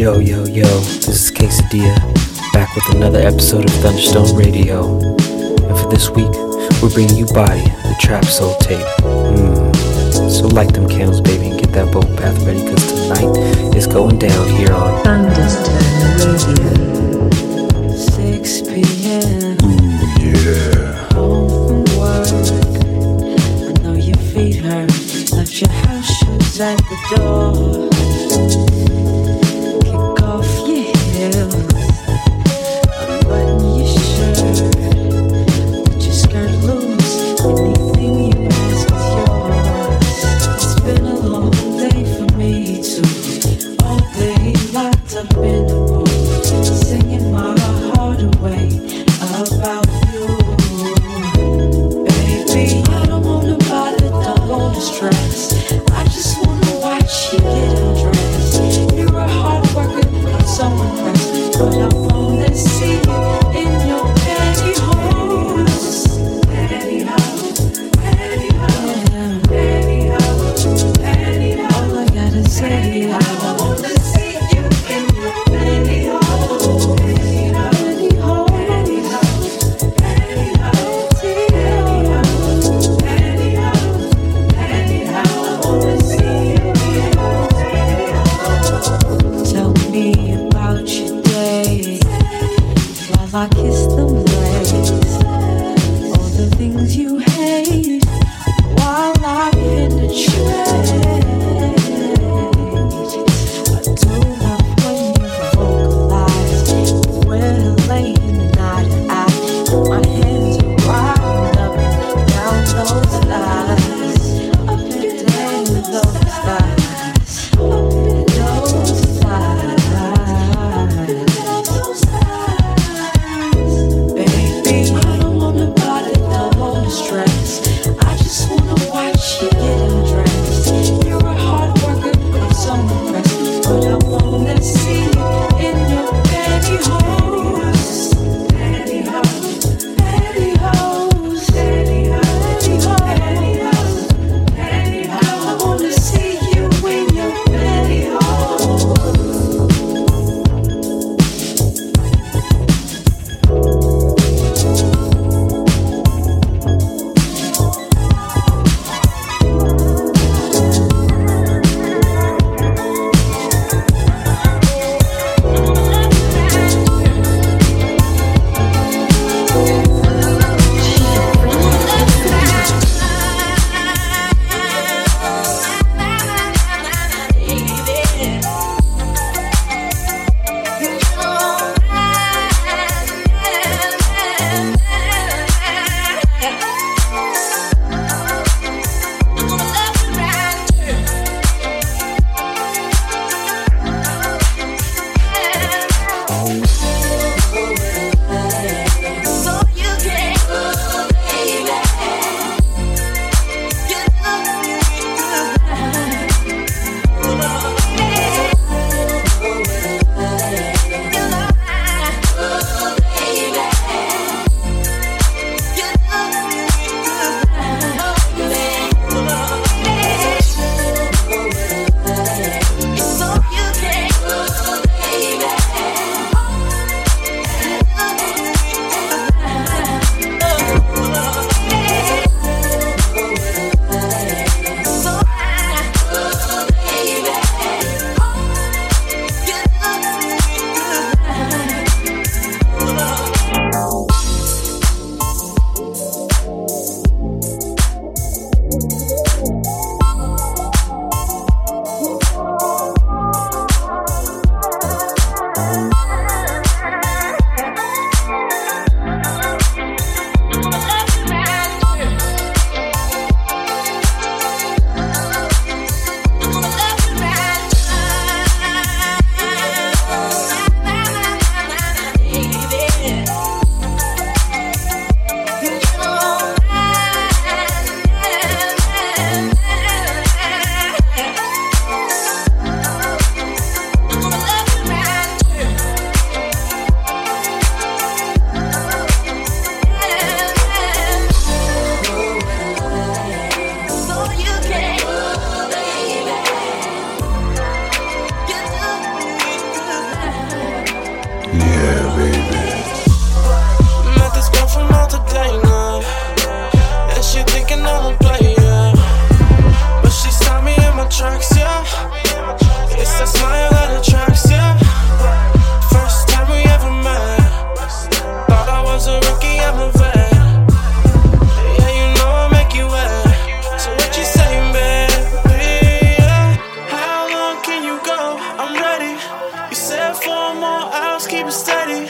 Yo, yo, yo, this is K-$ADILLA, back with another episode of Thunderstone Radio. And for this week, we're bringing you Body, the Trap Soul Tape. Mm. So light them candles, baby, and get that boat bath ready, because tonight is going down here on Thunderstone Radio. 6 p.m. Ooh, yeah. Home from work. I know your feet hurt. Left your house shoes at the door. Lord.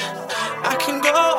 I can go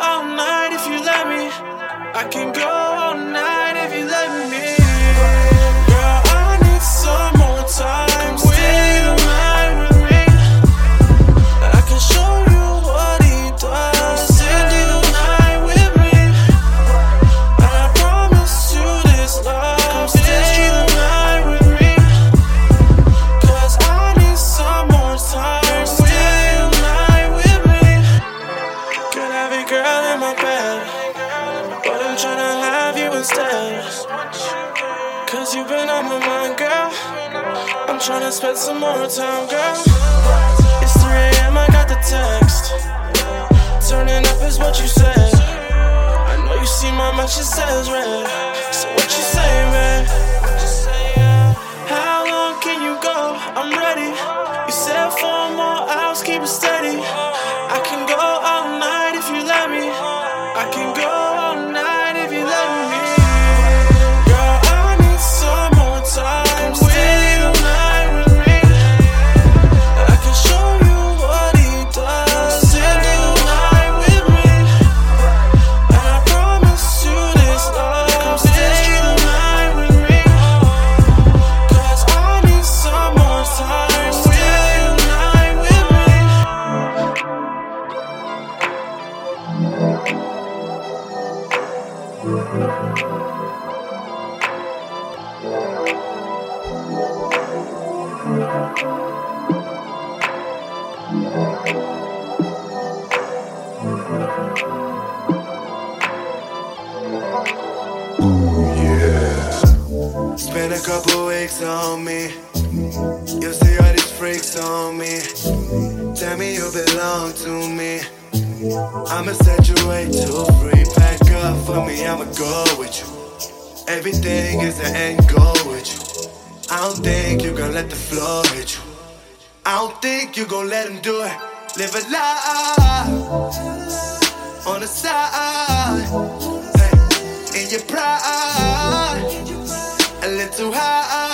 time, girl. It's 3 a.m., I got the text. Turning up is what you said. I know you see my message says red. So what you say, man? on the side. Hey, in your pride, a little high.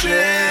change.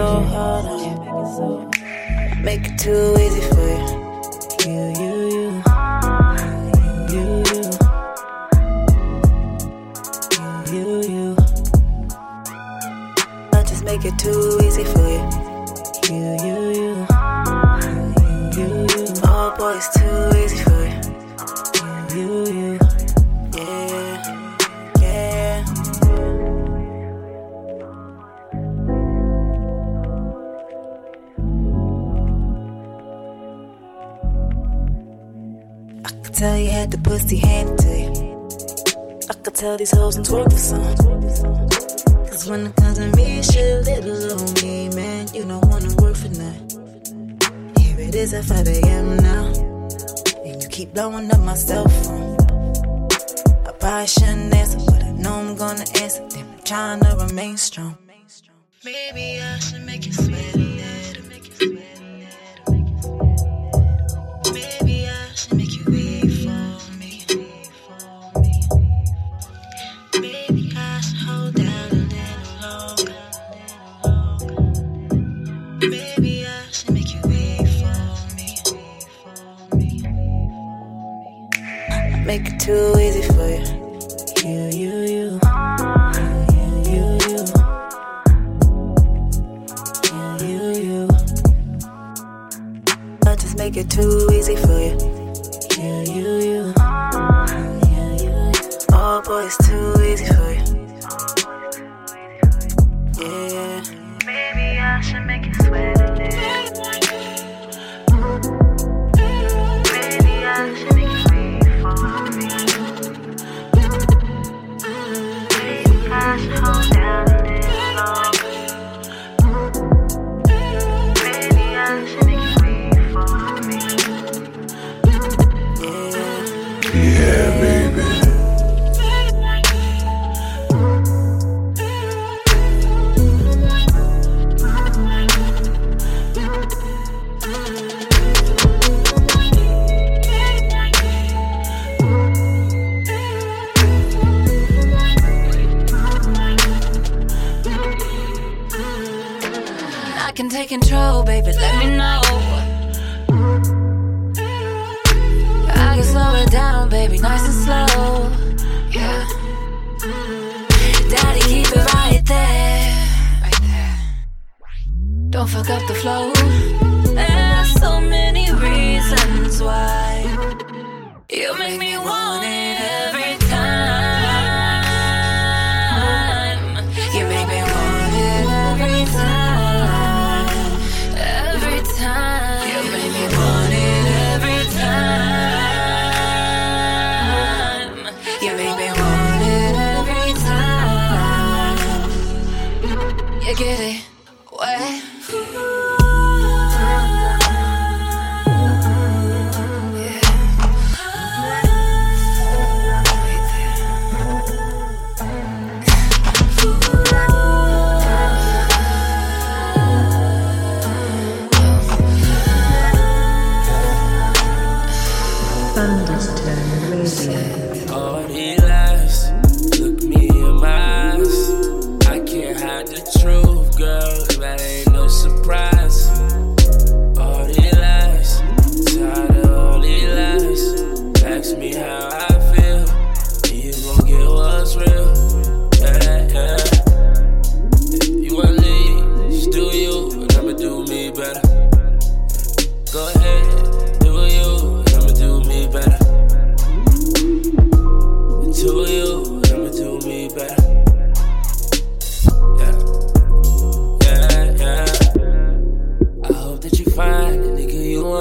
so hard. Make it too easy for you. these hoes and twerk for some. Cause when it comes to me, shit, little old me, man, you don't wanna work for nothing. Here it is at 5 a.m. now, and you keep blowing up my cell phone. I probably shouldn't answer, but I know I'm gonna answer. Damn, I'm trying to remain strong. Maybe I should make it. make it too easy for you. You, you, you. You, you, you. You, you. I just make it too easy for you. You, you, you. Oh boy, it's too easy for you.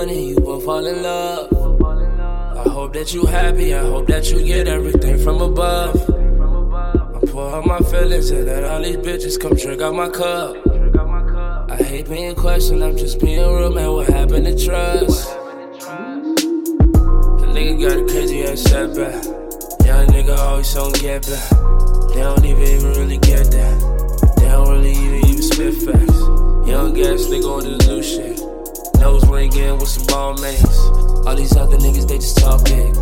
Nigga you both fall in love. I hope that you happy. I hope that you get everything from above. I pour out my feelings and let all these bitches come drink out my cup. I hate being questioned. I'm just being real, man. What happened to trust? The nigga got a crazy ass setback. Young nigga always on get back. They don't even, even really get that. They don't really even, even spit facts. Young ass nigga on the new shit. Nose ringing with some ball mates. All these other niggas, they just talk big.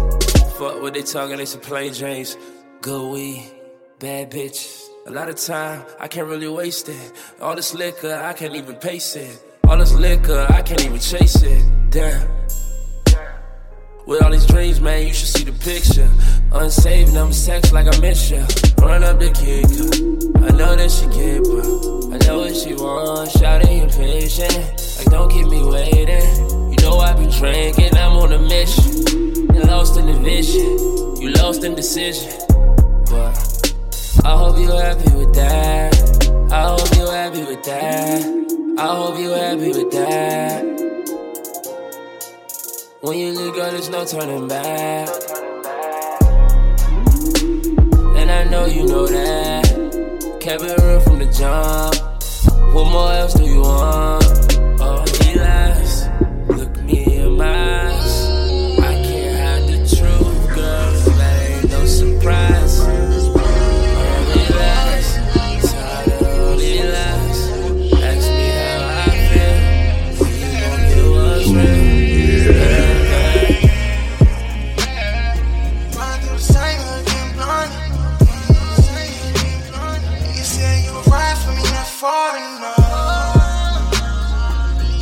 Fuck what they talking, they some plain James. Good weed, bad bitches. A lot of time, I can't really waste it. All this liquor, I can't even pace it. All this liquor, I can't even chase it. Damn. With all these dreams, man, you should see the picture. Unsaved number sex like I miss ya. Run up the kick. I know that she get, but I know what she wants. Shouting impatient. Like, don't keep me waiting. You know I be drinking, I'm on a mission. You lost in the vision. You lost in decision. But I hope you happy with that. I hope you happy with that. I hope you happy with that. When you leave, girl, there's no turning back. Know you know that. Kept it real from the jump. What more else do you want? Oh, he lies. Look me in my eyes. Not far enough.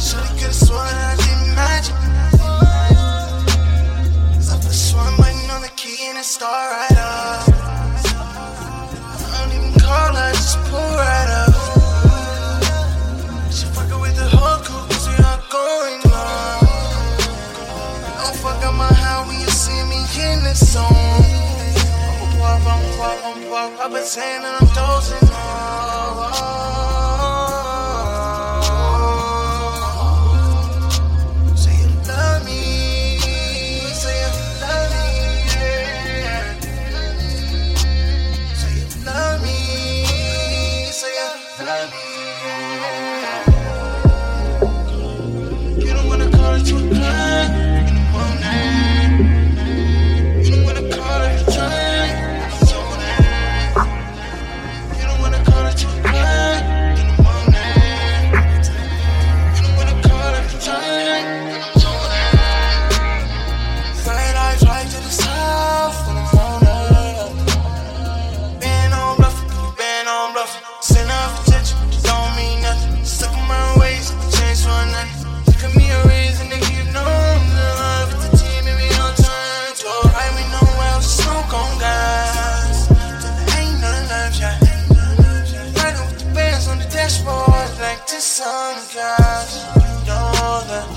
Should've could've sworn I did magic. Cause I put sworn button on the key and it start right up. I don't even call her, just pull right up. She with the whole crew cause we all going on. Don't fuck up my when you see me in song. I'm I'm I'm been saying that I'm to sunrise. You know that.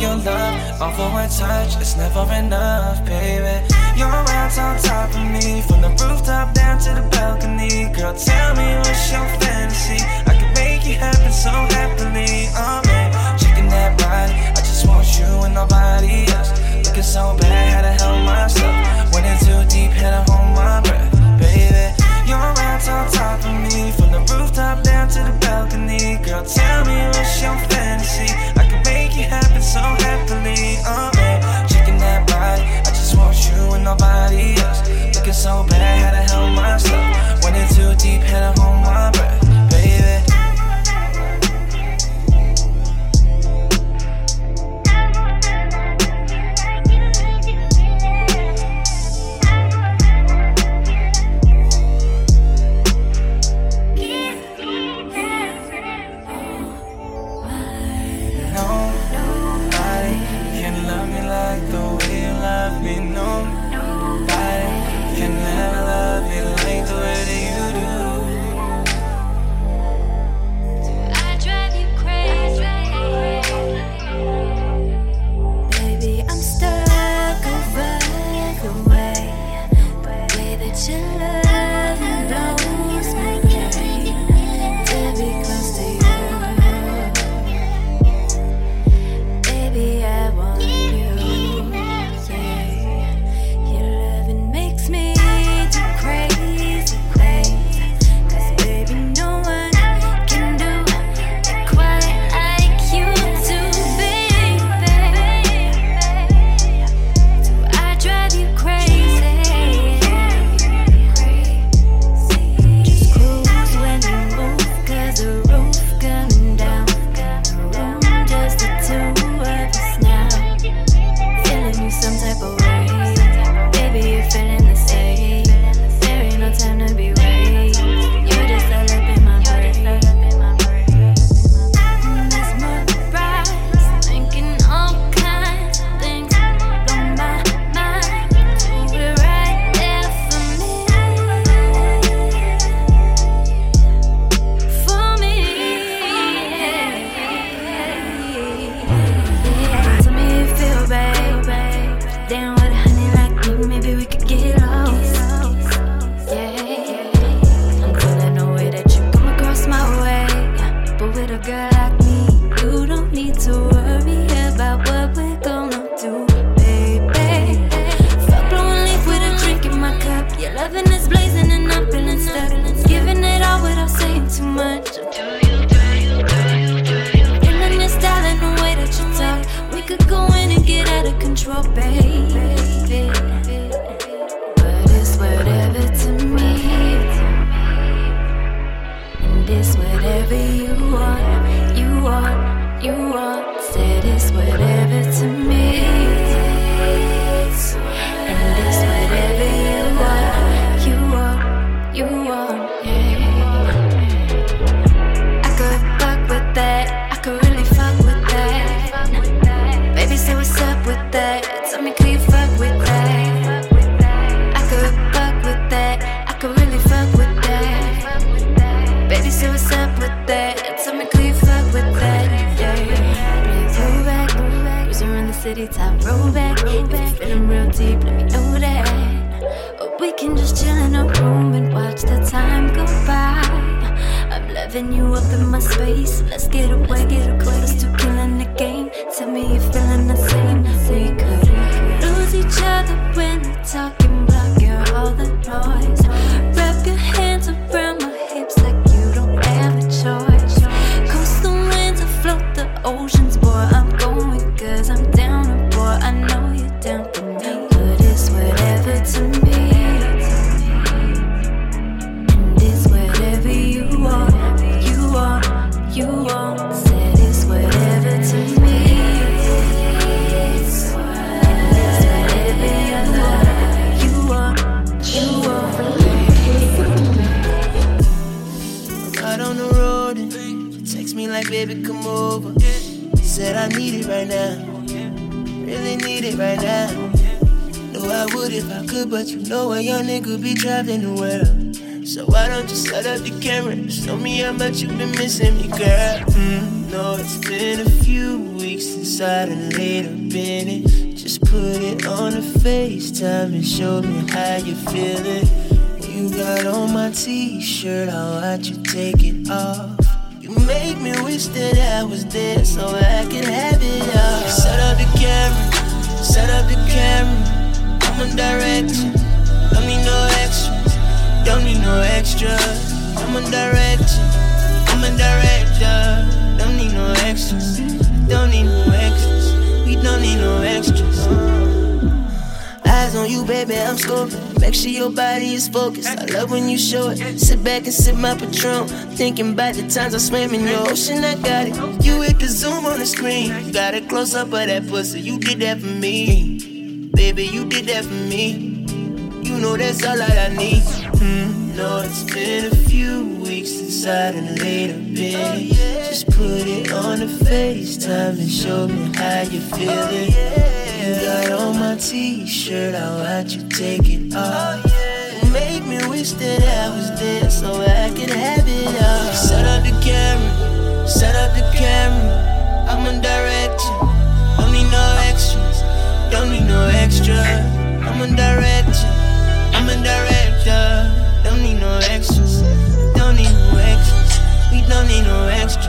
your love, all for one touch, it's never enough, baby. You're right on top of me, from the rooftop down to the balcony. Girl, tell me what's your fantasy? I can make you happen so happily, oh, alright. Checking that body, I just want you and nobody else. Looking so bad. we fuck with that. Yeah. Cruising around the city, top roll back. You're feeling real deep, let me know that. Or we can just chill in a room and watch the time go by. I'm loving you up in my space. Let's get away, get away. Us two killing the game. Tell me you're feeling the same. We could lose each other when we're talking, all the noise. Baby, come over. Said I need it right now. Really need it right now. Know I would if I could, but you know a young nigga be traveling the world. So why don't you set up the camera? Show me how much you been missing me, girl. Mm, no, it's been a few weeks since I done laid up in it. Just put it on the FaceTime and show me how you feeling. You got on my t-shirt, I'll watch you take it off. Make me wish that I was there so I could have it all. Set up the camera, set up the camera. I'm a direction, don't need no extras, don't need no extras. I'm a direction, I'm a director, don't need no extras, don't need no extras. We don't need no extras. Eyes on you, baby, I'm scoping. Make sure your body is focused. I love when you show it. Sit back and sip my Patron. Thinking about the times I swam in your ocean, I got it. You hit the zoom on the screen. Got a close up of that pussy. You did that for me. Baby, you did that for me. You know that's all I need. Mm, no, it's been a few weeks since I done laid up in it. Just put it on the FaceTime and show me how you oh, feeling. You got on my t-shirt, I watch you take it off. Oh, you make me wish that I was there so I could have it all. Set up the camera, set up the camera. I'm a direction, don't need no extras, don't need no extra. I'm a direction, I'm a director, no extras, don't need no extras. We don't need no extras.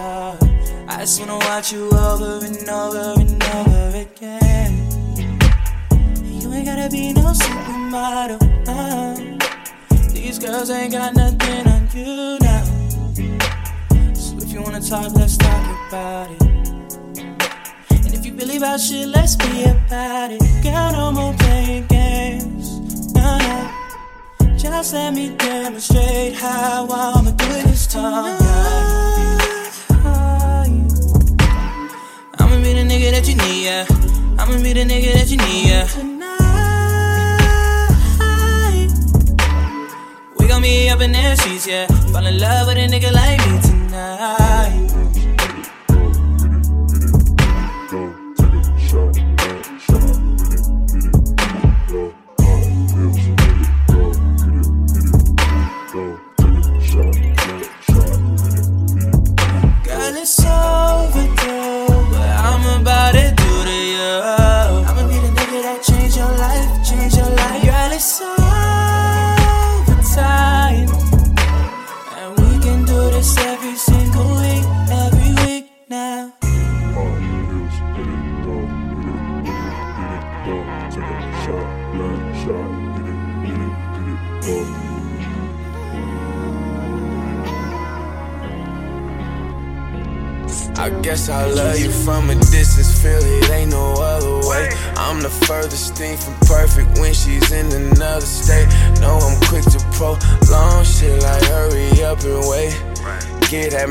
I just wanna watch you over and over and over again. You ain't gotta be no supermodel. Uh. These girls ain't got nothing on you now. So if you wanna talk, let's talk about it. And if you really about shit, let's be about it. Girl, no more playing games. Uh, just let me demonstrate how I'ma do. Nigga that you need, yeah. I'ma be the nigga that you need, yeah. Tonight, We gon' be up in their sheets, yeah. Fall in love with a nigga like me tonight.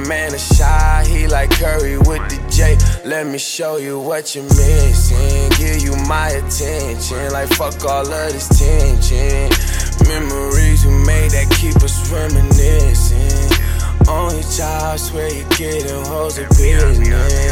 Man a shy, he like Curry with the J. Let me show you what you're missing. Give you my attention, like fuck all of this tension. Memories we made that keep us reminiscing. Only child, swear you getting hoes a business.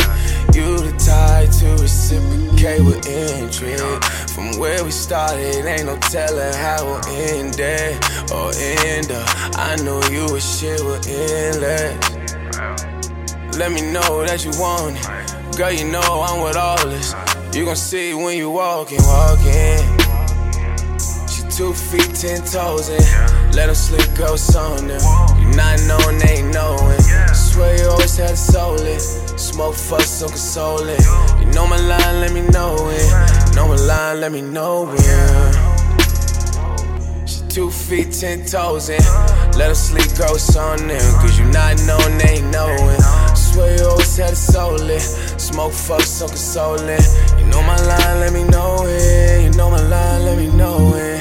You the type to reciprocate with interest. From where we started, ain't no telling how we'll end it or end up. I know you a shit with endless. Let me know that you want it. Girl, you know I'm with all this. You gon' see when you walking, walking. She two feet, ten toes in. Let them sleep, go on them. You not knowing, they ain't knowing. Swear you always had a soul in. Smoke fuck, so consoling. You know my line, let me know it. Know my line, let me know it. She two feet, ten toes in. Let them sleep, go on them. Cause you not knowing, they ain't knowing. Swear you always had a soul in. Smoke fuck, so consoling. You know my line, let me know it. You know my line, let me know it.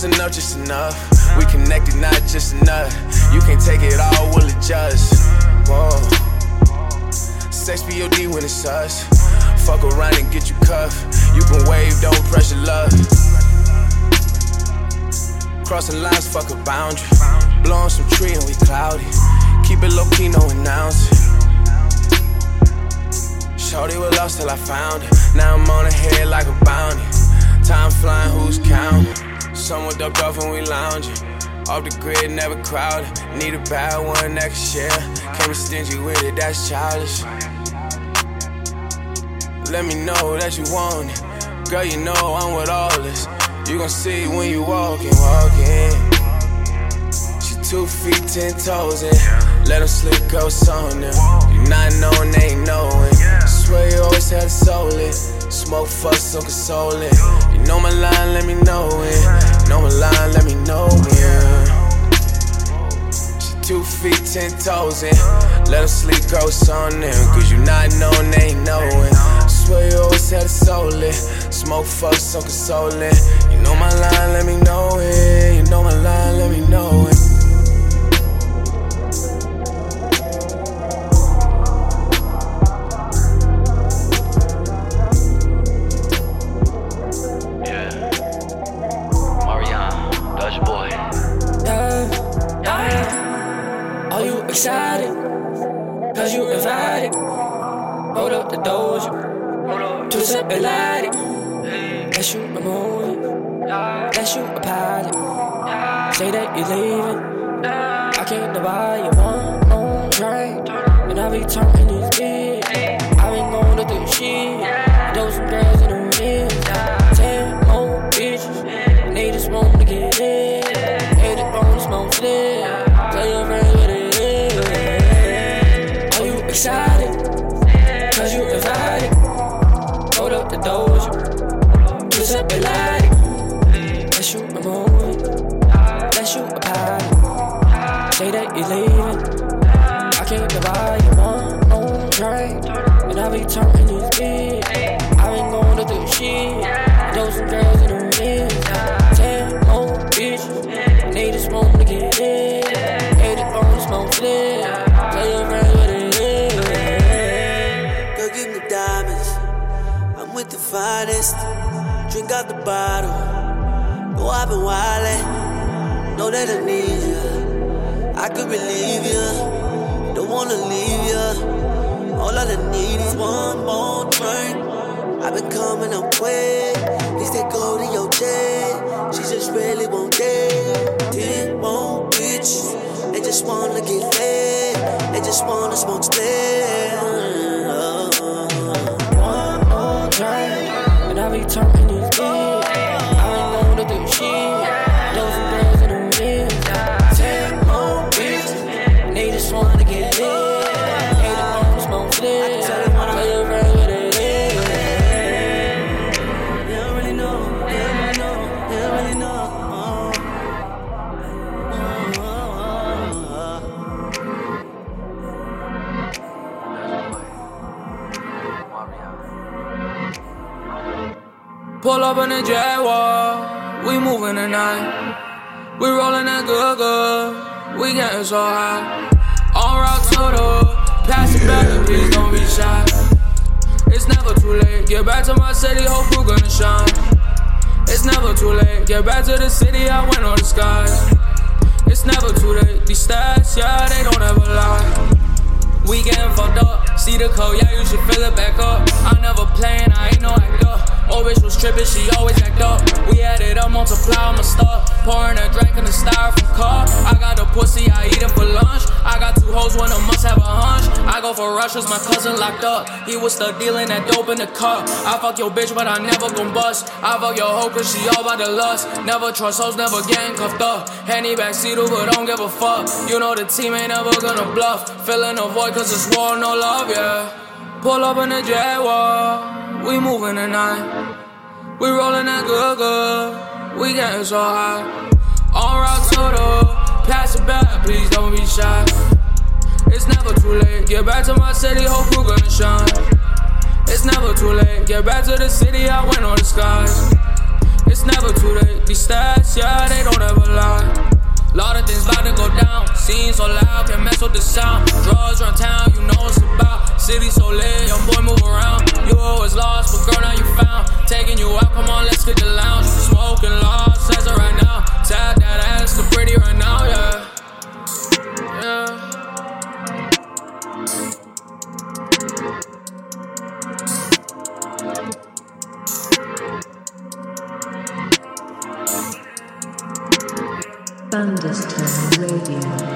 It's enough, just enough. We connected, not just enough. You can't take it all, we'll adjust. Whoa. Sex BOD when it's us. Fuck around and get you cuffed. You can wave, don't pressure love. Crossing lines, fuck a boundary. Blowing some tree and we cloudy. Keep it low key, no announce. Shorty was lost till I found it. Now I'm on her head like a bounty. Time flying, who's counting? Someone ducked off and we lounging. Off the grid, never crowded. Need a bad one can share. Can't be stingy with it, that's childish. Let me know that you want it. Girl, you know I'm with all this. You gon' see when you walking, walking. She two feet, ten toes in. Let them sleep, go on them. You not knowing, they ain't knowing. Swear you always had a soul in. Smoke fuck, so consoling. You know my line, let me know it. Know my line, let me know it. She two feet, ten toes in. Let them sleep, go on them. Cause you not knowing, ain't knowing. Swear you always had a soul in. Smoke fuck, so consoling. You know my line, let me know it. You know my line, let me know it. say that you're leaving. I can't divide your one own train And I be turning this bitch. I been going to the shit. Know some girls in the mix. Ten more bitches. And they just want to get in. They just want to smoke flip. Play around with it. Girl, give me diamonds. I'm with the finest. Drink out the bottle. Know I've been wildin'. Know that I need you. I could relieve ya. Don't wanna leave ya. All I need is one more drink. I've been coming up quick. Please take go to your jet. She just really won't. Ten more bitches. They just wanna get laid. They just wanna smoke split. One more drink. And I be turning up in the Jaguar, we moving tonight. We rolling that good, good. We getting so high. On rock to the pass it back, and please don't be shy. It's never too late. Get back to my city, hope crew gonna shine. It's never too late. Get back to the city, I went on the skies. It's never too late. These stats, yeah, they don't ever lie. We getting fucked up. See the code, yeah, you should fill it back up. I never playing, I ain't no actor. Bitch was tripping, she always act up. We had it up, multiply my stuff. Pouring a drink in the styrofoam cup. I got a pussy, I eat it for lunch. I got two hoes, one of must have a hunch. I go for rushes, my cousin locked up. He was stuck dealing that dope in the cup. I fuck your bitch, but I never gon' bust. I fuck your hoe, cause she all about the lust. Never trust hoes, never getting cuffed up. Henny backseat, but don't give a fuck. You know the team ain't ever gonna bluff. Filling the void, cause it's war, no love, yeah. Pull up in the Jaguar, we moving tonight. We rolling that good, good. We getting so high. On rock to pass it back, please don't be shy. It's never too late. Get back to my city, hope crew gonna shine. It's never too late. Get back to the city, I went on the skies. It's never too late. These stats, yeah, they don't ever lie. Lot of things about to go down. Scene so loud, can't mess with the sound. Drugs run town, you know what's about. City so lit, young boy move around. You always lost, but girl, now you found. Taking you out, come on, let's get the lounge. Smoking lost, says it right now. Tap that ass, look pretty right now. Yeah. Thunderstone Radio.